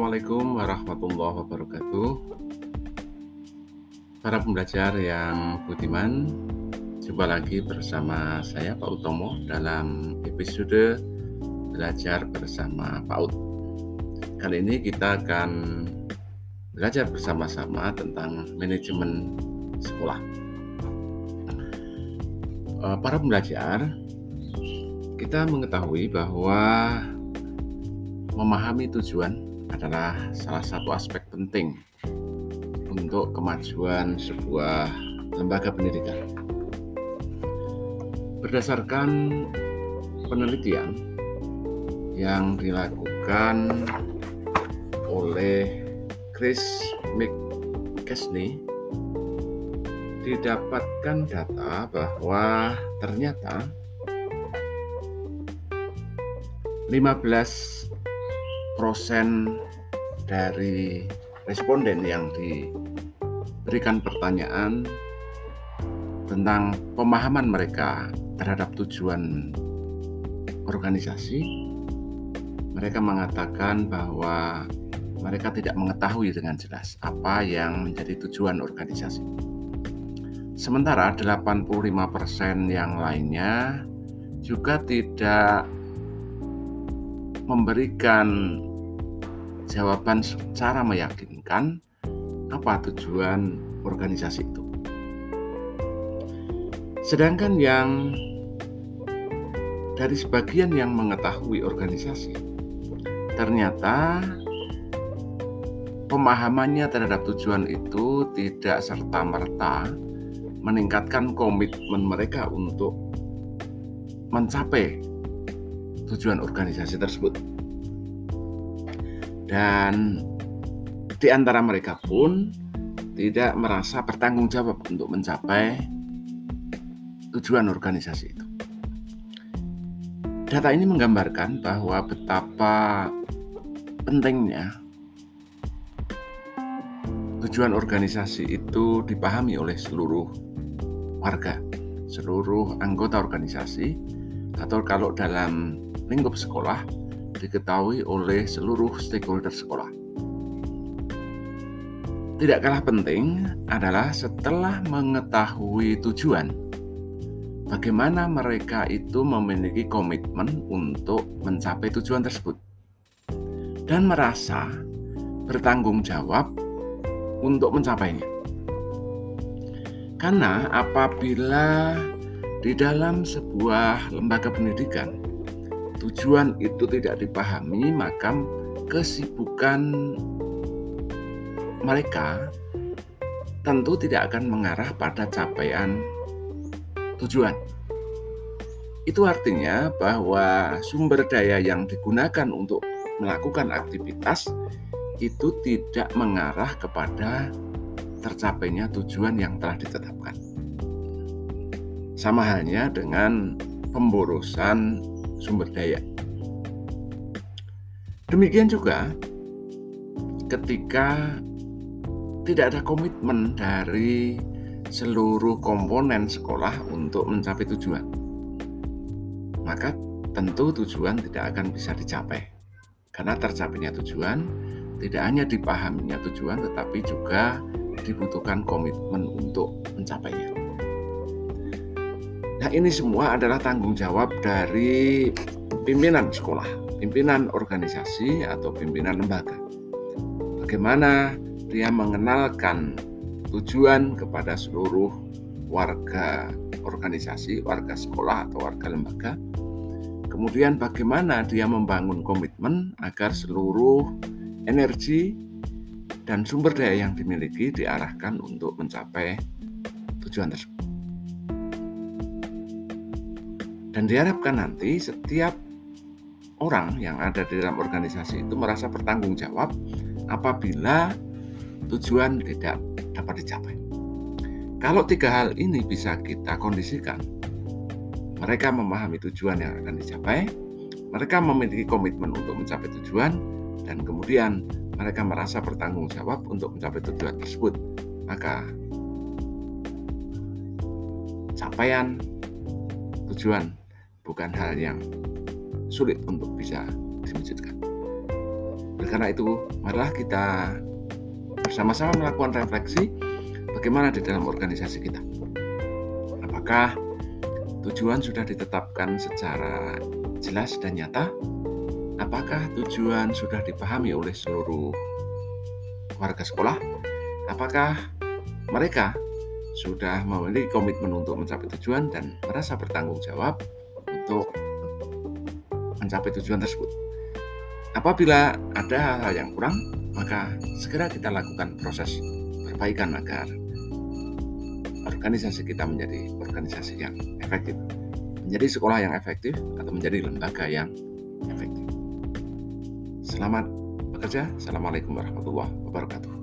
Assalamualaikum warahmatullahi wabarakatuh. Para pembelajar yang budiman, jumpa lagi bersama saya Pak Utomo dalam episode belajar bersama PAUD. Kali ini kita akan belajar bersama-sama tentang manajemen sekolah. Eh, para pembelajar, kita mengetahui bahwa memahami tujuan adalah salah satu aspek penting untuk kemajuan sebuah lembaga pendidikan. Berdasarkan penelitian yang dilakukan oleh Chris McKesney didapatkan data bahwa ternyata 15 persen dari responden yang diberikan pertanyaan tentang pemahaman mereka terhadap tujuan organisasi, mereka mengatakan bahwa mereka tidak mengetahui dengan jelas apa yang menjadi tujuan organisasi. Sementara 85% yang lainnya juga tidak memberikan jawaban secara meyakinkan apa tujuan organisasi itu. Sedangkan yang dari sebagian yang mengetahui organisasi, ternyata pemahamannya terhadap tujuan itu tidak serta-merta meningkatkan komitmen mereka untuk mencapai tujuan organisasi tersebut dan di antara mereka pun tidak merasa bertanggung jawab untuk mencapai tujuan organisasi itu. Data ini menggambarkan bahwa betapa pentingnya tujuan organisasi itu dipahami oleh seluruh warga, seluruh anggota organisasi, atau kalau dalam lingkup sekolah diketahui oleh seluruh stakeholder sekolah. Tidak kalah penting adalah setelah mengetahui tujuan, bagaimana mereka itu memiliki komitmen untuk mencapai tujuan tersebut dan merasa bertanggung jawab untuk mencapainya. Karena apabila di dalam sebuah lembaga pendidikan tujuan itu tidak dipahami, maka kesibukan mereka tentu tidak akan mengarah pada capaian tujuan. Itu artinya bahwa sumber daya yang digunakan untuk melakukan aktivitas itu tidak mengarah kepada tercapainya tujuan yang telah ditetapkan. Sama halnya dengan pemborosan sumber daya. Demikian juga ketika tidak ada komitmen dari seluruh komponen sekolah untuk mencapai tujuan, maka tentu tujuan tidak akan bisa dicapai. Karena tercapainya tujuan tidak hanya dipahaminya tujuan, tetapi juga dibutuhkan komitmen untuk mencapainya. Nah, ini semua adalah tanggung jawab dari pimpinan sekolah, pimpinan organisasi, atau pimpinan lembaga. Bagaimana dia mengenalkan tujuan kepada seluruh warga organisasi, warga sekolah, atau warga lembaga. Kemudian, bagaimana dia membangun komitmen agar seluruh energi dan sumber daya yang dimiliki diarahkan untuk mencapai tujuan tersebut. Dan diharapkan nanti setiap orang yang ada di dalam organisasi itu merasa bertanggung jawab apabila tujuan tidak dapat dicapai. Kalau tiga hal ini bisa kita kondisikan, mereka memahami tujuan yang akan dicapai, mereka memiliki komitmen untuk mencapai tujuan, dan kemudian mereka merasa bertanggung jawab untuk mencapai tujuan tersebut. Maka capaian tujuan bukan hal yang sulit untuk bisa diwujudkan. Karena itu, marilah kita bersama-sama melakukan refleksi bagaimana di dalam organisasi kita. Apakah tujuan sudah ditetapkan secara jelas dan nyata? Apakah tujuan sudah dipahami oleh seluruh warga sekolah? Apakah mereka sudah memiliki komitmen untuk mencapai tujuan dan merasa bertanggung jawab untuk mencapai tujuan tersebut? Apabila ada hal-hal yang kurang, maka segera kita lakukan proses perbaikan agar organisasi kita menjadi organisasi yang efektif, menjadi sekolah yang efektif, atau menjadi lembaga yang efektif. Selamat bekerja. Assalamualaikum warahmatullahi wabarakatuh.